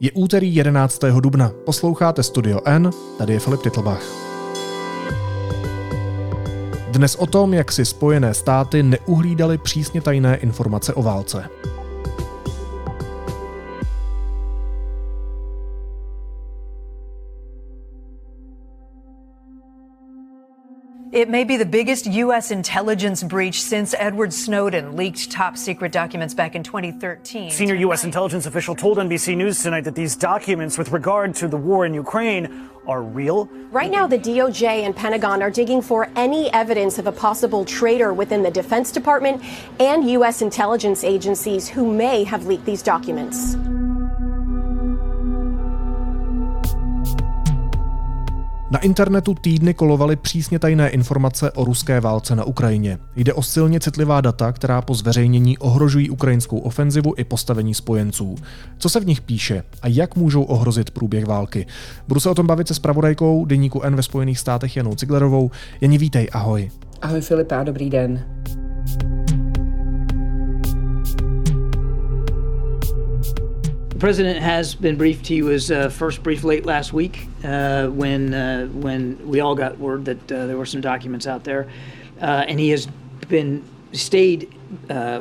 Je úterý 11. dubna, posloucháte Studio N, tady je Filip Titlbach. Dnes o tom, jak si Spojené státy neuhlídali přísně tajné informace o válce. It may be the biggest U.S. intelligence breach since Edward Snowden leaked top secret documents back in 2013. Senior U.S. intelligence official told NBC News tonight that these documents, with regard to the war in Ukraine, are real. Right now, the DOJ and Pentagon are digging for any evidence of a possible traitor within the Defense Department and U.S. intelligence agencies who may have leaked these documents. Na internetu týdny kolovaly přísně tajné informace o ruské válce na Ukrajině. Jde o silně citlivá data, která po zveřejnění ohrožují ukrajinskou ofenzivu i postavení spojenců. Co se v nich píše a jak můžou ohrozit průběh války? Budu se o tom bavit se spravodajkou deníku N ve Spojených státech Janou Ciglerovou. Jani, vítej, ahoj. Ahoj Filipa, dobrý den. President has been briefed. He was uh, first briefed late last week uh, when uh, when we all got word that uh, there were some documents out there, uh, and he has been stayed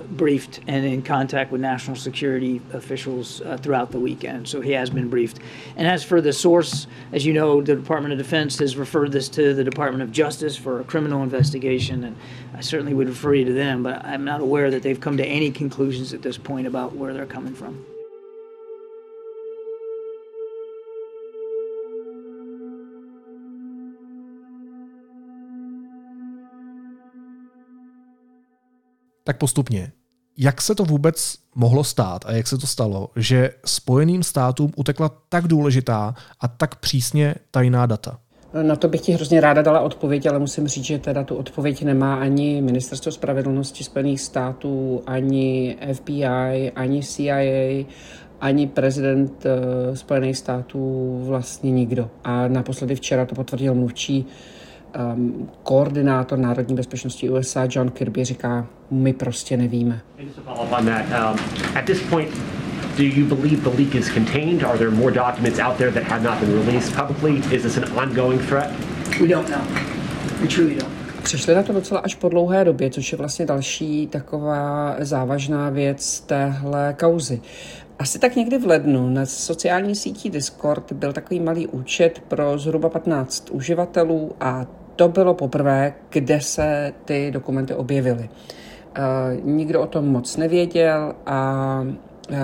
briefed and in contact with national security officials throughout the weekend. So he has been briefed. And as for the source, as you know, the Department of Defense has referred this to the Department of Justice for a criminal investigation, and I certainly would refer you to them. But I'm not aware that they've come to any conclusions at this point about where they're coming from. Tak postupně. Jak se to vůbec mohlo stát a jak se to stalo, že Spojeným státům utekla tak důležitá a tak přísně tajná data? Na to bych ti hrozně ráda dala odpověď, ale musím říct, že teda tu odpověď nemá ani Ministerstvo spravedlnosti Spojených států, ani FBI, ani CIA, ani prezident uh, Spojených států, vlastně nikdo. A naposledy včera to potvrdil mluvčí um, koordinátor národní bezpečnosti USA John Kirby říká, my prostě nevíme. Do you believe the leak is contained? Are there more documents out there that have not been released publicly? Is this an ongoing threat? We don't know. We truly don't. Přišli na to docela až po dlouhé době, což je vlastně další taková závažná věc téhle kauzy. Asi tak někdy v lednu na sociální sítí Discord byl takový malý účet pro zhruba 15 uživatelů a to bylo poprvé, kde se ty dokumenty objevily. Uh, nikdo o tom moc nevěděl a uh,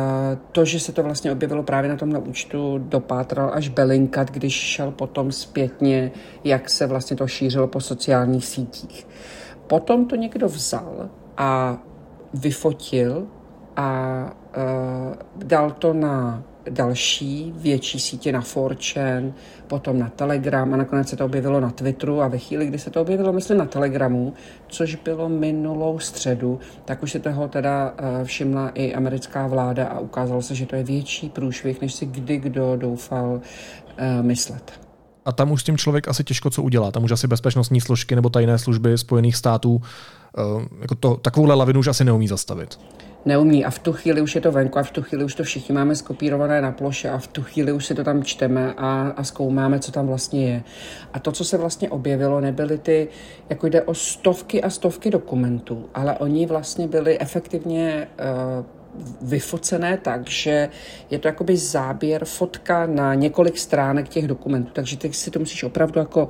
to, že se to vlastně objevilo právě na tomhle účtu, dopátral až Belinkat, když šel potom zpětně, jak se vlastně to šířilo po sociálních sítích. Potom to někdo vzal a vyfotil a uh, dal to na další větší sítě na 4chan, potom na Telegram a nakonec se to objevilo na Twitteru a ve chvíli, kdy se to objevilo, myslím, na Telegramu, což bylo minulou středu, tak už se toho teda uh, všimla i americká vláda a ukázalo se, že to je větší průšvih, než si kdy kdo doufal uh, myslet. A tam už s tím člověk asi těžko co udělá. Tam už asi bezpečnostní složky nebo tajné služby Spojených států uh, jako to, takovouhle lavinu už asi neumí zastavit neumí a v tu chvíli už je to venku a v tu chvíli už to všichni máme skopírované na ploše a v tu chvíli už si to tam čteme a, a zkoumáme, co tam vlastně je. A to, co se vlastně objevilo, nebyly ty, jako jde o stovky a stovky dokumentů, ale oni vlastně byli efektivně uh, vyfocené tak, že je to jakoby záběr, fotka na několik stránek těch dokumentů, takže ty si to musíš opravdu jako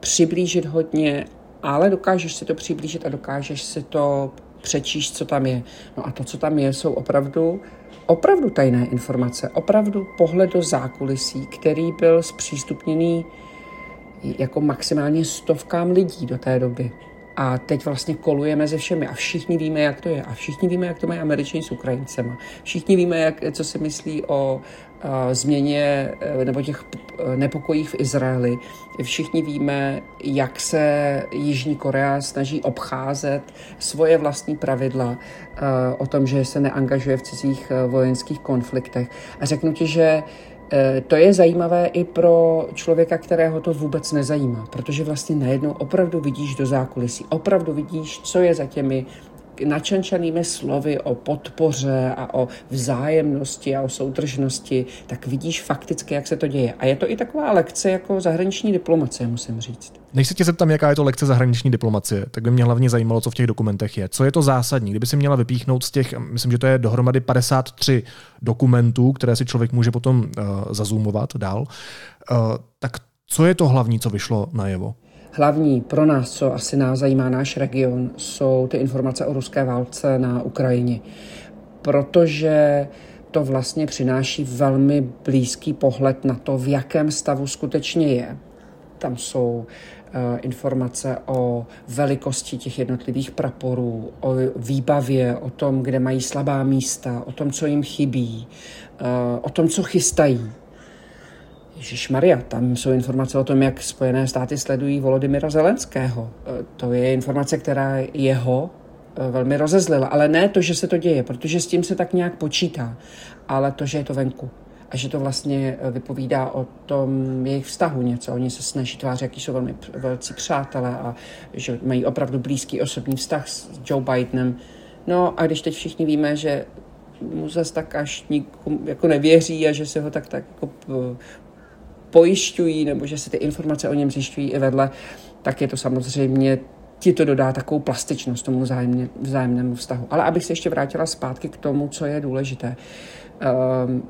přiblížit hodně, ale dokážeš si to přiblížit a dokážeš si to přečíst, co tam je. No a to, co tam je, jsou opravdu opravdu tajné informace, opravdu pohled do zákulisí, který byl zpřístupněný jako maximálně stovkám lidí do té doby. A teď vlastně koluje mezi všemi a všichni víme, jak to je. A všichni víme, jak to mají američani s Ukrajincema. Všichni víme, jak, co si myslí o změně e, nebo těch e, nepokojích v Izraeli. Všichni víme, jak se Jižní Korea snaží obcházet svoje vlastní pravidla e, o tom, že se neangažuje v cizích vojenských konfliktech. A řeknu ti, že to je zajímavé i pro člověka, kterého to vůbec nezajímá, protože vlastně najednou opravdu vidíš do zákulisí, opravdu vidíš, co je za těmi načančanými slovy o podpoře a o vzájemnosti a o soudržnosti, tak vidíš fakticky, jak se to děje. A je to i taková lekce jako zahraniční diplomacie, musím říct. Než se tě zeptám, jaká je to lekce zahraniční diplomacie, tak by mě hlavně zajímalo, co v těch dokumentech je. Co je to zásadní? Kdyby si měla vypíchnout z těch, myslím, že to je dohromady 53 dokumentů, které si člověk může potom uh, zazumovat dál, uh, tak co je to hlavní, co vyšlo najevo? Hlavní pro nás, co asi nás zajímá náš region, jsou ty informace o ruské válce na Ukrajině. Protože to vlastně přináší velmi blízký pohled na to, v jakém stavu skutečně je. Tam jsou uh, informace o velikosti těch jednotlivých praporů, o výbavě, o tom, kde mají slabá místa, o tom, co jim chybí, uh, o tom, co chystají. Ježíš Maria, tam jsou informace o tom, jak Spojené státy sledují Volodymyra Zelenského. E, to je informace, která jeho e, velmi rozezlila. Ale ne to, že se to děje, protože s tím se tak nějak počítá, ale to, že je to venku. A že to vlastně e, vypovídá o tom jejich vztahu něco. Oni se snaží tvářit, jaký jsou velmi velcí přátelé a že mají opravdu blízký osobní vztah s Joe Bidenem. No a když teď všichni víme, že mu zase tak až nikomu jako nevěří a že se ho tak, tak jako pojišťují nebo že se ty informace o něm zjišťují i vedle, tak je to samozřejmě ti to dodá takovou plastičnost tomu vzájemně, vzájemnému vztahu. Ale abych se ještě vrátila zpátky k tomu, co je důležité. Um,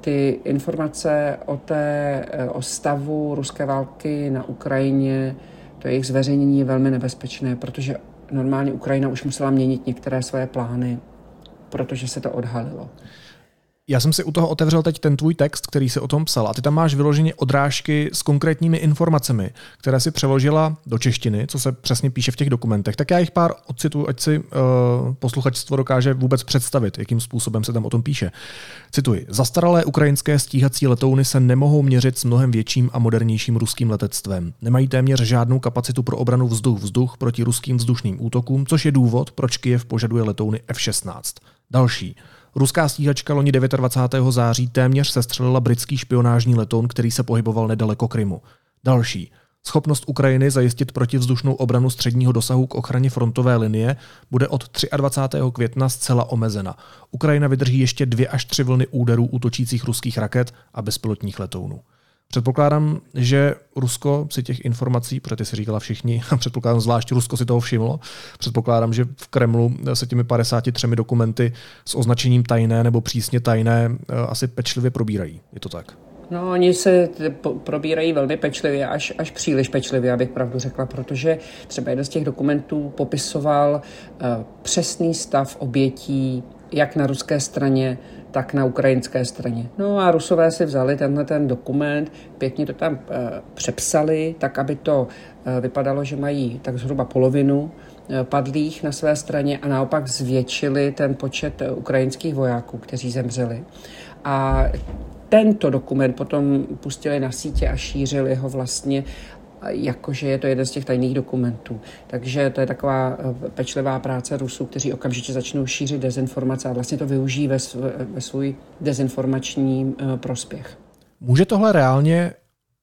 ty informace o, té, eh, o stavu ruské války na Ukrajině, to jejich zveřejnění je velmi nebezpečné, protože normálně Ukrajina už musela měnit některé své plány, protože se to odhalilo. Já jsem si u toho otevřel teď ten tvůj text, který si o tom psal a ty tam máš vyloženě odrážky s konkrétními informacemi, které si přeložila do češtiny, co se přesně píše v těch dokumentech. Tak já jich pár odcituju, ať si uh, posluchačstvo dokáže vůbec představit, jakým způsobem se tam o tom píše. Cituji. Zastaralé ukrajinské stíhací letouny se nemohou měřit s mnohem větším a modernějším ruským letectvem. Nemají téměř žádnou kapacitu pro obranu vzduch-vzduch proti ruským vzdušným útokům, což je důvod, proč Kyjev požaduje letouny F-16. Další. Ruská stíhačka loni 29. září téměř sestřelila britský špionážní letoun, který se pohyboval nedaleko Krymu. Další. Schopnost Ukrajiny zajistit protivzdušnou obranu středního dosahu k ochraně frontové linie bude od 23. května zcela omezena. Ukrajina vydrží ještě dvě až tři vlny úderů útočících ruských raket a bezpilotních letounů. Předpokládám, že Rusko si těch informací, protože ty si říkala všichni, a předpokládám zvlášť Rusko si toho všimlo, předpokládám, že v Kremlu se těmi 53 dokumenty s označením tajné nebo přísně tajné eh, asi pečlivě probírají. Je to tak? No, oni se probírají velmi pečlivě, až, až příliš pečlivě, abych pravdu řekla, protože třeba jeden z těch dokumentů popisoval uh, přesný stav obětí jak na ruské straně, tak na ukrajinské straně. No a Rusové si vzali tenhle ten dokument, pěkně to tam e, přepsali, tak aby to e, vypadalo, že mají tak zhruba polovinu e, padlých na své straně a naopak zvětšili ten počet ukrajinských vojáků, kteří zemřeli. A tento dokument potom pustili na sítě a šířili ho vlastně jakože je to jeden z těch tajných dokumentů. Takže to je taková eh, pečlivá práce Rusů, kteří okamžitě začnou šířit dezinformace a vlastně to využijí ve, ve svůj dezinformační eh, prospěch. Může tohle reálně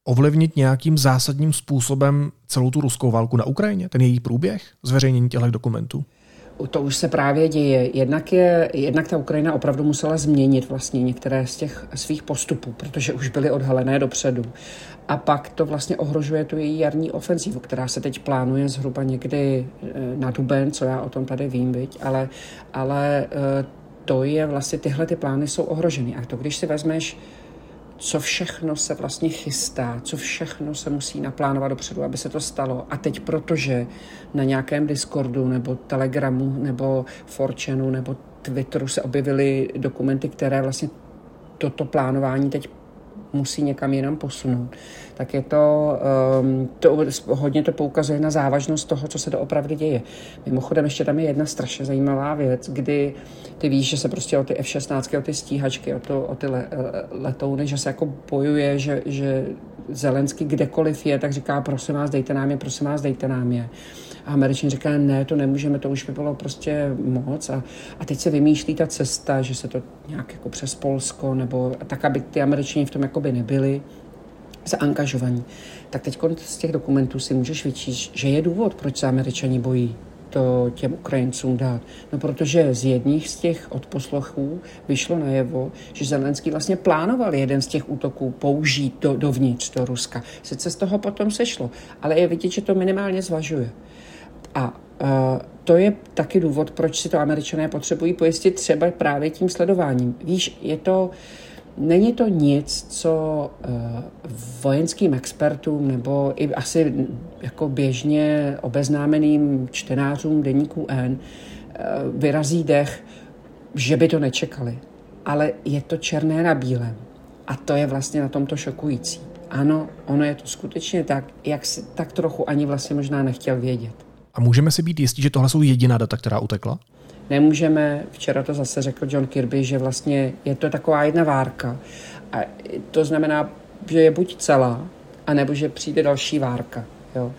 ovlivnit nějakým zásadním způsobem celou tu ruskou válku na Ukrajině, ten její průběh, zveřejnění těchto dokumentů? To už se právě děje. Jednak, je, jednak ta Ukrajina opravdu musela změnit vlastně některé z těch svých postupů, protože už byly odhalené dopředu. A pak to vlastně ohrožuje tu její jarní ofenzívu, která se teď plánuje zhruba někdy eh, na duben, co já o tom tady vím, viď? ale, ale eh, to je vlastně, tyhle ty plány jsou ohroženy. A to, když si vezmeš co všechno se vlastně chystá, co všechno se musí naplánovat dopředu, aby se to stalo. A teď protože na nějakém Discordu nebo Telegramu nebo Forchanu nebo Twitteru se objevily dokumenty, které vlastně toto plánování teď musí někam jinam posunout, tak je to, um, to, hodně to poukazuje na závažnost toho, co se to opravdu děje. Mimochodem ještě tam je jedna strašně zajímavá věc, kdy ty víš, že se prostě o ty F-16, o ty stíhačky, o, to, o ty le, letouny, že se jako bojuje, že, že Zelensky kdekoliv je, tak říká, prosím vás, dejte nám je, prosím vás, dejte nám je. A Američani říkají, ne, to nemůžeme, to už by bylo prostě moc. A, a teď se vymýšlí ta cesta, že se to nějak jako přes Polsko, nebo tak, aby ty Američani v tom jakoby nebyli zaangažovaní. Tak teď z těch dokumentů si můžeš vyčíst, že je důvod, proč se Američani bojí to těm Ukrajincům dát? No protože z jedních z těch odposlechů vyšlo najevo, že Zelenský vlastně plánoval jeden z těch útoků použít do, dovnitř do Ruska. Sice z toho potom sešlo, ale je vidět, že to minimálně zvažuje. A uh, to je taky důvod, proč si to američané potřebují pojistit třeba právě tím sledováním. Víš, je to, není to nic, co uh, vojenským expertům nebo i asi jako běžně obeznámeným čtenářům deníků N uh, vyrazí dech, že by to nečekali. Ale je to černé na bílém. A to je vlastně na tomto šokující. Ano, ono je to skutečně tak, jak si tak trochu ani vlastně možná nechtěl vědět. A můžeme si být jistí, že tohle jsou jediná data, která utekla? Nemůžeme, včera to zase řekl John Kirby, že vlastně je to taková jedna várka. A to znamená, že je buď celá, anebo že přijde další várka. Jo.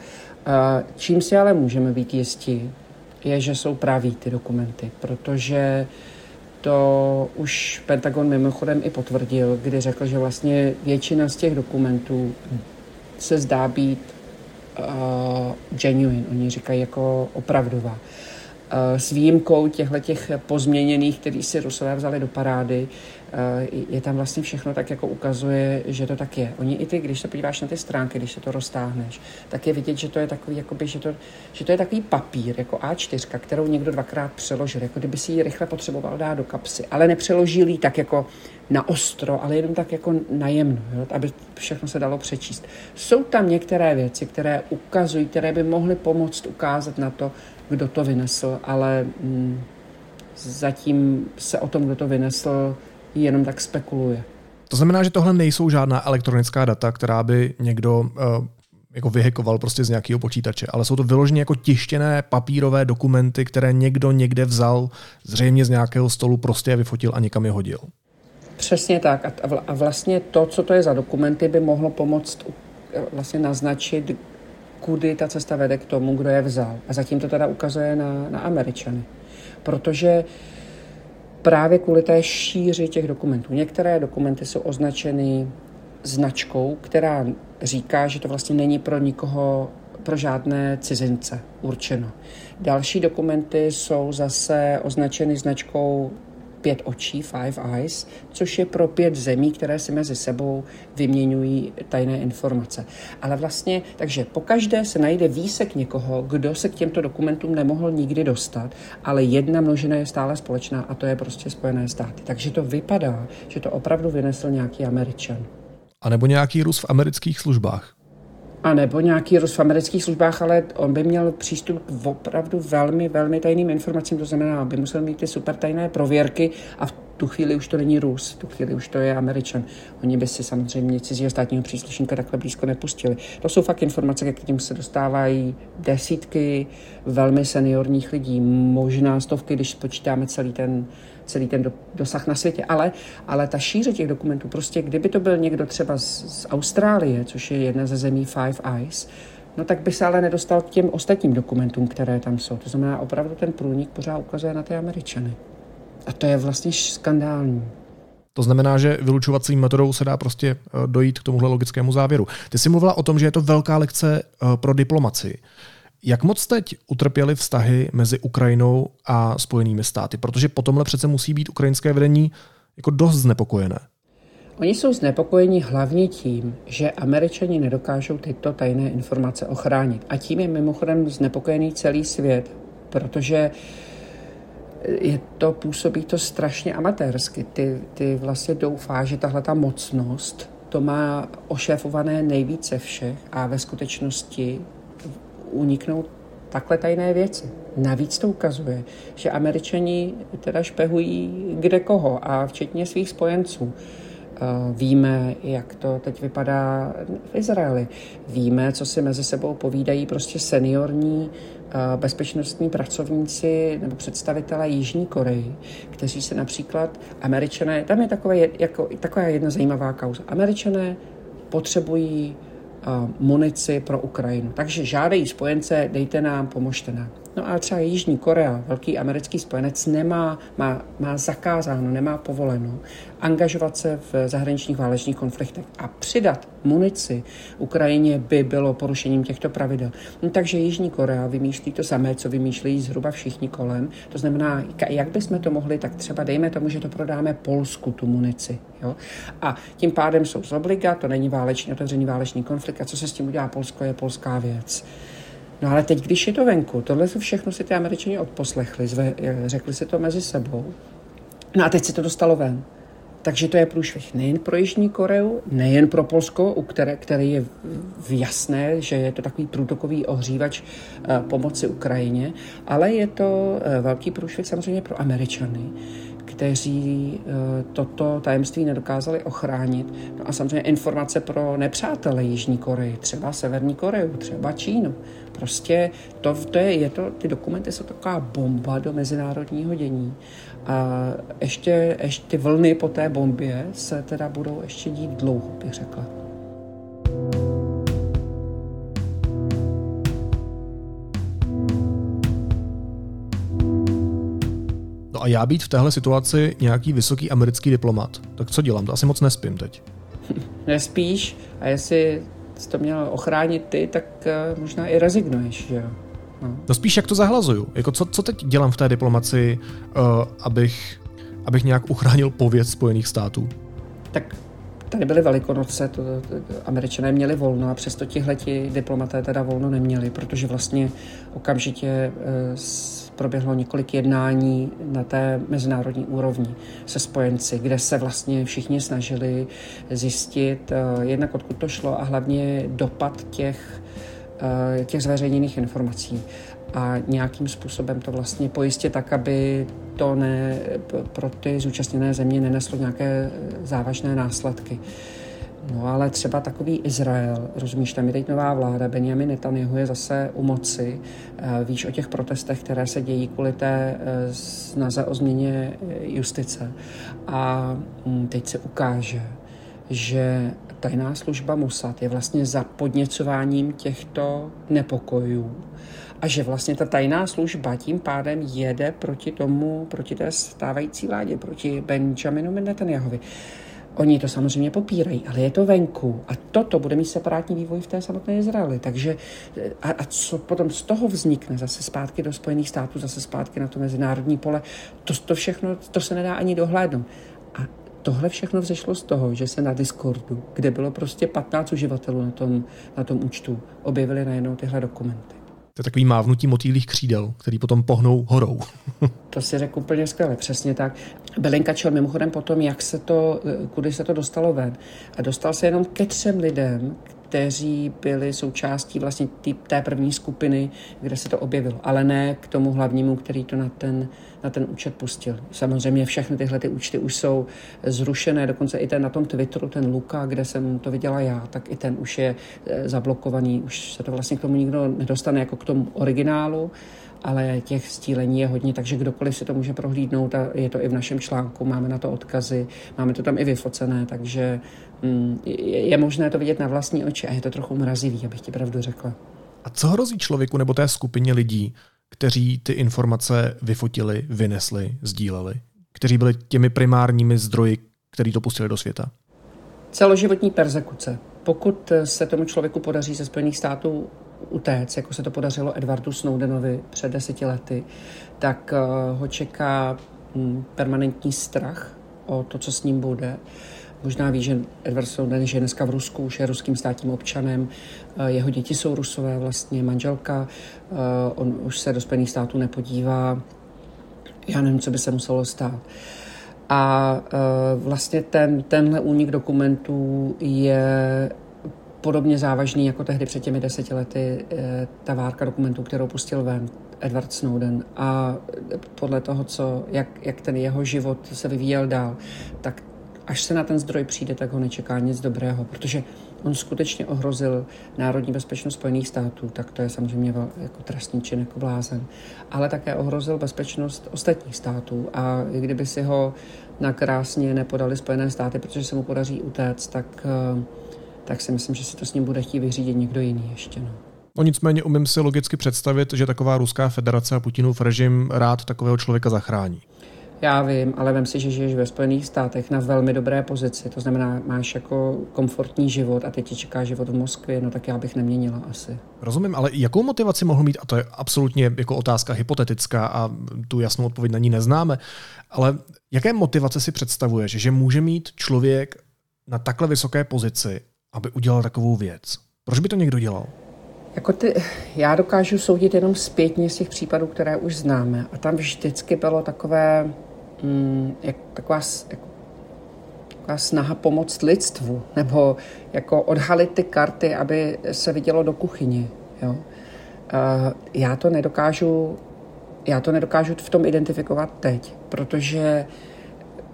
A čím si ale můžeme být jistí, je, že jsou praví ty dokumenty, protože to už Pentagon mimochodem i potvrdil, kdy řekl, že vlastně většina z těch dokumentů se zdá být uh, genuine, oni říkají jako opravdová. Uh, s výjimkou těchto těch pozměněných, který si Rusové vzali do parády, uh, je tam vlastně všechno tak, jako ukazuje, že to tak je. Oni i ty, když se podíváš na ty stránky, když se to roztáhneš, tak je vidět, že to je takový, jakoby, že, to, že to je takový papír, jako A4, kterou někdo dvakrát přeložil, jako kdyby si ji rychle potřeboval dát do kapsy, ale nepřeložil ji tak jako na ostro, ale jenom tak jako najemno, jo, aby všechno se dalo přečíst. Jsou tam některé věci, které ukazují, které by mohly pomoct ukázat na to, kdo to vynesl, ale mm, zatím se o tom, kdo to vynesl, jenom tak spekuluje. To znamená, že tohle nejsou žádná elektronická data, která by někdo uh, jako vyhekoval prostě z nějakého počítače, ale jsou to vyloženě jako tištěné papírové dokumenty, které někdo někde vzal, zřejmě z nějakého stolu, prostě je vyfotil a někam je hodil. Přesně tak. A vlastně to, co to je za dokumenty, by mohlo pomoct vlastně naznačit, kudy ta cesta vede k tomu, kdo je vzal. A zatím to teda ukazuje na, na Američany. Protože právě kvůli té šíři těch dokumentů. Některé dokumenty jsou označeny značkou, která říká, že to vlastně není pro nikoho, pro žádné cizince určeno. Další dokumenty jsou zase označeny značkou pět očí, five eyes, což je pro pět zemí, které si mezi sebou vyměňují tajné informace. Ale vlastně, takže pokaždé se najde výsek někoho, kdo se k těmto dokumentům nemohl nikdy dostat, ale jedna množina je stále společná a to je prostě Spojené státy. Takže to vypadá, že to opravdu vynesl nějaký Američan. A nebo nějaký Rus v amerických službách. A nebo nějaký Rus v amerických službách, ale on by měl přístup k opravdu velmi, velmi tajným informacím, to znamená, by musel mít ty super tajné prověrky a v tu chvíli už to není Rus, v tu chvíli už to je Američan. Oni by si samozřejmě cizího státního příslušníka takhle blízko nepustili. To jsou fakt informace, ke kterým se dostávají desítky velmi seniorních lidí, možná stovky, když počítáme celý ten celý ten do, dosah na světě. Ale, ale ta šíře těch dokumentů, prostě kdyby to byl někdo třeba z, z Austrálie, což je jedna ze zemí Five Eyes, no tak by se ale nedostal k těm ostatním dokumentům, které tam jsou. To znamená, opravdu ten průnik pořád ukazuje na ty Američany. A to je vlastně skandální. To znamená, že vylučovacím metodou se dá prostě eh, dojít k tomuhle logickému závěru. Ty jsi mluvila o tom, že je to velká lekce eh, pro diplomaci. Jak moc teď utrpěly vztahy mezi Ukrajinou a Spojenými státy? Protože po tomhle přece musí být ukrajinské vedení jako dost znepokojené. Oni jsou znepokojeni hlavně tím, že američani nedokážou tyto tajné informace ochránit. A tím je mimochodem znepokojený celý svět, protože je to, působí to strašně amatérsky. Ty, ty vlastně doufá, že tahle ta mocnost to má ošéfované nejvíce všech a ve skutečnosti uniknou takhle tajné věci. Navíc to ukazuje, že američani teda špehují kde koho a včetně svých spojenců. Eh, víme, jak to teď vypadá v Izraeli. Víme, co si mezi sebou povídají prostě seniorní eh, bezpečnostní pracovníci nebo představitelé Jižní Koreji, kteří se například, američané, tam je takové, jako, taková jedna zajímavá kauza. Američané potřebují munici pro Ukrajinu. Takže žádají spojence, dejte nám, pomožte nám. No a třeba Jižní Korea, velký americký spojenec, nemá, má, má zakázáno, nemá povoleno angažovat se v zahraničních válečných konfliktech a přidat munici Ukrajině by bylo porušením těchto pravidel. No, takže Jižní Korea vymýšlí to samé, co vymýšlejí zhruba všichni kolem. To znamená, jak bychom to mohli, tak třeba dejme tomu, že to prodáme Polsku, tu munici. Jo? A tím pádem jsou z obliga, to není válečný, otevřený válečný konflikt. A co se s tím udělá Polsko, je polská věc. No ale teď, když je to venku, tohle všechno si ty američani odposlechli, zve, řekli si to mezi sebou. No a teď se to dostalo ven. Takže to je průšvih nejen pro Jižní Koreu, nejen pro Polsko, u které, které je v jasné, že je to takový průtokový ohřívač eh, pomoci Ukrajině, ale je to eh, velký průšvih samozřejmě pro Američany, kteří eh, toto tajemství nedokázali ochránit. No a samozřejmě informace pro nepřátele Jižní Koreji, třeba Severní Koreu, třeba Čínu. Prostě to, to je, je to, ty dokumenty jsou taková bomba do mezinárodního dění. A ještě, ještě ty vlny po té bombě se teda budou ještě dít dlouho, bych řekla. No a já být v téhle situaci nějaký vysoký americký diplomat, tak co dělám? To asi moc nespím teď. Nespíš a jestli jsi to měl ochránit ty, tak uh, možná i rezignuješ, že jo? No. no spíš jak to zahlazuju. Jako co, co teď dělám v té diplomaci, uh, abych, abych nějak uchránil pověst Spojených států? Tak tady byly velikonoce, to, to, to, američané měli volno a přesto tihleti diplomaté teda volno neměli, protože vlastně okamžitě uh, proběhlo několik jednání na té mezinárodní úrovni se spojenci, kde se vlastně všichni snažili zjistit uh, jednak odkud to šlo a hlavně dopad těch, uh, těch zveřejněných informací a nějakým způsobem to vlastně pojistit tak, aby to ne, pro ty zúčastněné země neneslo nějaké závažné následky. No ale třeba takový Izrael, rozumíš, tam je teď nová vláda, Benjamin Netanyahu je zase u moci. Eh, víš o těch protestech, které se dějí kvůli té eh, snaze o změně eh, justice. A hm, teď se ukáže, že tajná služba Mossad je vlastně za podněcováním těchto nepokojů a že vlastně ta tajná služba tím pádem jede proti tomu, proti té stávající vládě, proti Benjaminu Netanyahovi. Oni to samozřejmě popírají, ale je to venku a toto bude mít separátní vývoj v té samotné Izraeli. Takže a, a co potom z toho vznikne zase zpátky do Spojených států, zase zpátky na to mezinárodní pole, to, to všechno, to se nedá ani dohlédnout. A tohle všechno vzešlo z toho, že se na Discordu, kde bylo prostě 15 uživatelů na tom, na tom účtu, objevily najednou tyhle dokumenty. To je takový mávnutí motýlých křídel, který potom pohnou horou. to si řekl úplně skvěle, přesně tak. Belinka čel mimochodem potom, jak se to, kudy se to dostalo ven. A dostal se jenom ke třem lidem, kteří byli součástí vlastně tý, té první skupiny, kde se to objevilo, ale ne k tomu hlavnímu, který to na ten, na ten účet pustil. Samozřejmě všechny tyhle ty účty už jsou zrušené, dokonce i ten na tom Twitteru, ten Luka, kde jsem to viděla já, tak i ten už je eh, zablokovaný, už se to vlastně k tomu nikdo nedostane jako k tomu originálu, ale těch stílení je hodně, takže kdokoliv si to může prohlídnout a je to i v našem článku, máme na to odkazy, máme to tam i vyfocené, takže mm, je možné to vidět na vlastní oči a je to trochu mrazivý, abych ti pravdu řekla. A co hrozí člověku nebo té skupině lidí, kteří ty informace vyfotili, vynesli, sdíleli, kteří byli těmi primárními zdroji, který to pustili do světa? Celoživotní persekuce. Pokud se tomu člověku podaří ze Spojených států utéct, jako se to podařilo Edwardu Snowdenovi před deseti lety, tak eh, ho čeká hm, permanentní strach o to, co s ním bude. Možná ví, že Edward Snowden je dneska v Rusku, už je ruským státním občanem, eh, jeho děti jsou rusové vlastně, manželka, eh, on už se do Spojených států nepodívá, já nevím, co by se muselo stát. A vlastně ten, tenhle únik dokumentů je podobně závažný jako tehdy před těmi deseti lety eh, ta várka dokumentů, kterou pustil ven Edward Snowden. A podle toho, co, jak, jak ten jeho život se vyvíjel dál, tak až se na ten zdroj přijde, tak ho nečeká nic dobrého, protože on skutečně ohrozil národní bezpečnost Spojených států, tak to je samozřejmě jako trestný čin, jako blázen, ale také ohrozil bezpečnost ostatních států a kdyby si ho nakrásně nepodali Spojené státy, protože se mu podaří utéct, tak uh, tak si myslím, že si to s ním bude chtít vyřídit někdo jiný ještě. No. No nicméně umím si logicky představit, že taková Ruská federace a Putinův režim rád takového člověka zachrání. Já vím, ale vím si, že žiješ ve Spojených státech na velmi dobré pozici. To znamená, máš jako komfortní život a teď ti čeká život v Moskvě, no tak já bych neměnila asi. Rozumím, ale jakou motivaci mohl mít, a to je absolutně jako otázka hypotetická a tu jasnou odpověď na ní neznáme, ale jaké motivace si představuješ, že může mít člověk na takhle vysoké pozici, aby udělal takovou věc? Proč by to někdo dělal? Jako ty, já dokážu soudit jenom zpětně z těch případů, které už známe. A tam vždycky bylo takové, mm, jak, taková, jako, taková snaha pomoct lidstvu, nebo jako odhalit ty karty, aby se vidělo do kuchyně. Jo? Uh, já to nedokážu já to nedokážu v tom identifikovat teď, protože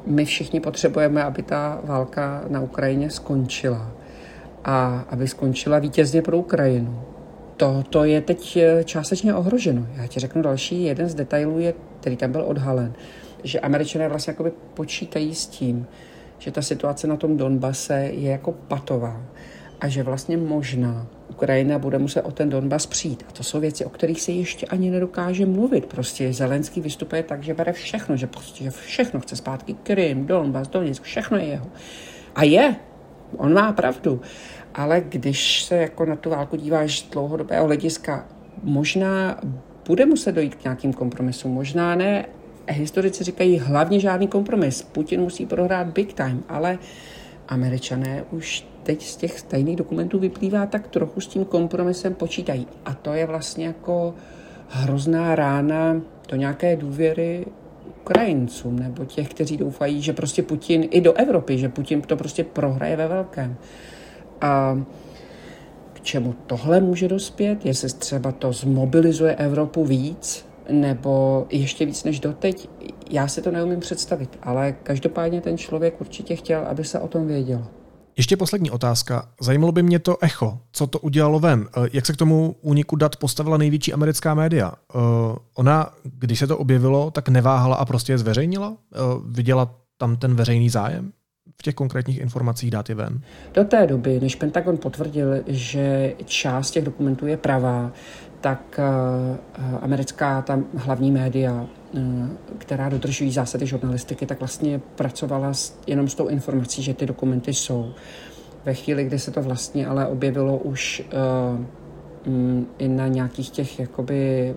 my všichni potřebujeme, aby ta válka na Ukrajině skončila a aby skončila vítězně pro Ukrajinu. To, to je teď eh, částečně ohroženo. Já ti řeknu další, jeden z detailů, je, který tam byl odhalen, že američané vlastně jakoby počítají s tím, že ta situace na tom Donbase je jako patová a že vlastně možná Ukrajina bude muset o ten Donbas přijít. A to jsou věci, o kterých se ještě ani nedokáže mluvit. Prostě Zelenský vystupuje tak, že bere všechno, že prostě všechno chce zpátky. Krym, Donbas, Donetsk, všechno je jeho. A je, on má pravdu. Ale když se jako na tu válku díváš dlouhodobého hlediska, možná bude muset dojít k nějakým kompromisům, možná ne. Historici říkají hlavně žádný kompromis. Putin musí prohrát big time, ale američané už teď z těch tajných dokumentů vyplývá, tak trochu s tím kompromisem počítají. A to je vlastně jako hrozná rána do nějaké důvěry Ukrajincům nebo těch, kteří doufají, že prostě Putin i do Evropy, že Putin to prostě prohraje ve velkém. A k čemu tohle může dospět, jestli třeba to zmobilizuje Evropu víc, nebo ještě víc než doteď, já si to neumím představit, ale každopádně ten člověk určitě chtěl, aby se o tom vědělo. Ještě poslední otázka. Zajímalo by mě to echo. Co to udělalo ven? Eh, jak se k tomu úniku dat postavila největší americká média? Eh, ona, když se to objevilo, tak neváhala a prostě je zveřejnila? Eh, viděla tam ten veřejný zájem? v těch konkrétních informacích dát je ven? Do té doby, než Pentagon potvrdil, že část těch dokumentů je pravá, tak americká tam hlavní média která dodržují zásady žurnalistiky, tak vlastně pracovala jenom s tou informací, že ty dokumenty jsou. Ve chvíli, kdy se to vlastně ale objevilo už uh, i na nějakých těch jakoby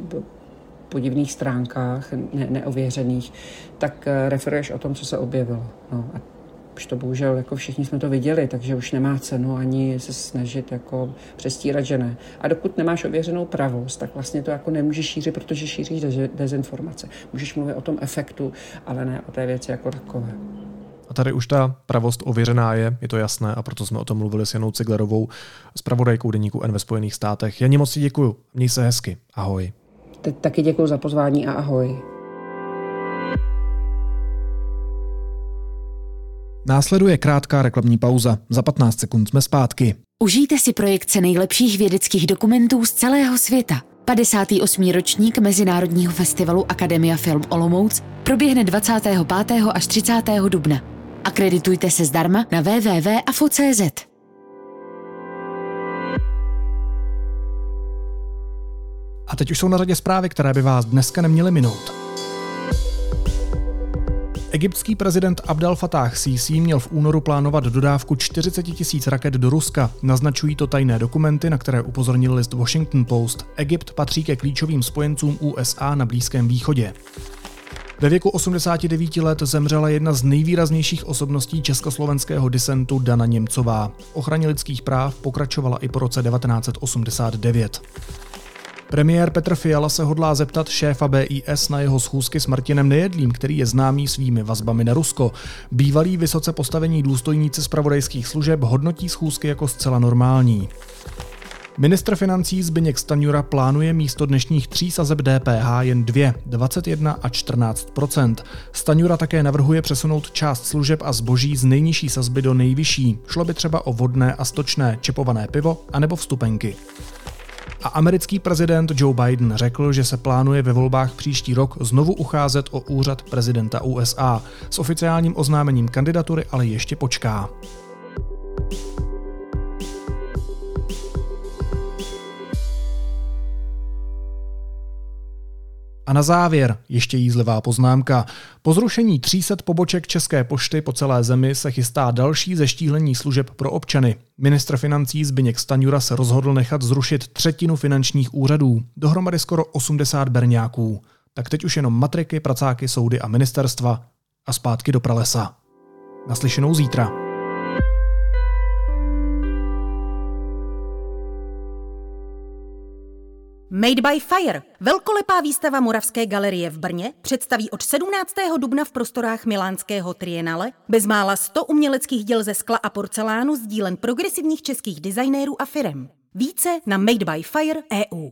podivných stránkách, ne, neověřených, tak uh, referuješ o tom, co se objevilo. No, a už to bohužel jako všichni jsme to viděli, takže už nemá cenu ani se snažit jako přestírat, že ne. A dokud nemáš ověřenou pravost, tak vlastně to jako nemůžeš šířit, protože šíříš dezinformace. Můžeš mluvit o tom efektu, ale ne o té věci jako takové. A tady už ta pravost ověřená je, je to jasné, a proto jsme o tom mluvili s Janou Ciglerovou, s pravodajkou deníku N ve Spojených státech. Janě moc si děkuju, měj se hezky, ahoj. Teď taky děkuji za pozvání a ahoj. Následuje krátká reklamní pauza. Za 15 sekund jsme zpátky. Užijte si projekce nejlepších vědeckých dokumentů z celého světa. 58. ročník Mezinárodního festivalu Akademia Film Olomouc proběhne 25. až 30. dubna. Akreditujte se zdarma na www.afo.cz. A teď už jsou na řadě zprávy, které by vás dneska neměly minout. Egyptský prezident Abdel Fattah Sisi měl v únoru plánovat dodávku 40 tisíc raket do Ruska. Naznačují to tajné dokumenty, na které upozornil list Washington Post. Egypt patří ke klíčovým spojencům USA na Blízkém východě. Ve věku 89 let zemřela jedna z nejvýraznějších osobností československého disentu Dana Němcová. Ochraně lidských práv pokračovala i po roce 1989. Premiér Petr Fiala se hodlá zeptat šéfa BIS na jeho schůzky s Martinem Nejedlým, který je známý svými vazbami na Rusko. Bývalí vysoce postavení důstojníci zpravodajských služeb hodnotí schůzky jako zcela normální. Ministr financí Zbyněk Stanjura plánuje místo dnešních tří sazeb DPH jen dvě, 21 a 14% Stanjura také navrhuje přesunout část služeb a zboží z nejnižší sazby do nejvyšší. Šlo by třeba o vodné a stočné, čepované pivo anebo vstupenky. A americký prezident Joe Biden řekl, že se plánuje ve volbách příští rok znovu ucházet o úřad prezidenta USA. S oficiálním oznámením kandidatury ale ještě počká. A na závěr ještě jízlivá poznámka. Po zrušení 300 poboček České pošty po celé zemi se chystá další zeštíhlení služeb pro občany. Ministr financí Zbyněk Staňura se rozhodl nechat zrušit třetinu finančních úřadů, dohromady skoro 80 berňáků. Tak teď už jenom matriky, pracáky, soudy a ministerstva a zpátky do pralesa. Naslyšenou zítra. Made by Fire. Velkolepá výstava Moravské galerie v Brně představí od 17. dubna v prostorách Milánského trienale bezmála 100 uměleckých děl ze skla a porcelánu z dílen progresivních českých designérů a firem. Více na Made by Fire EU.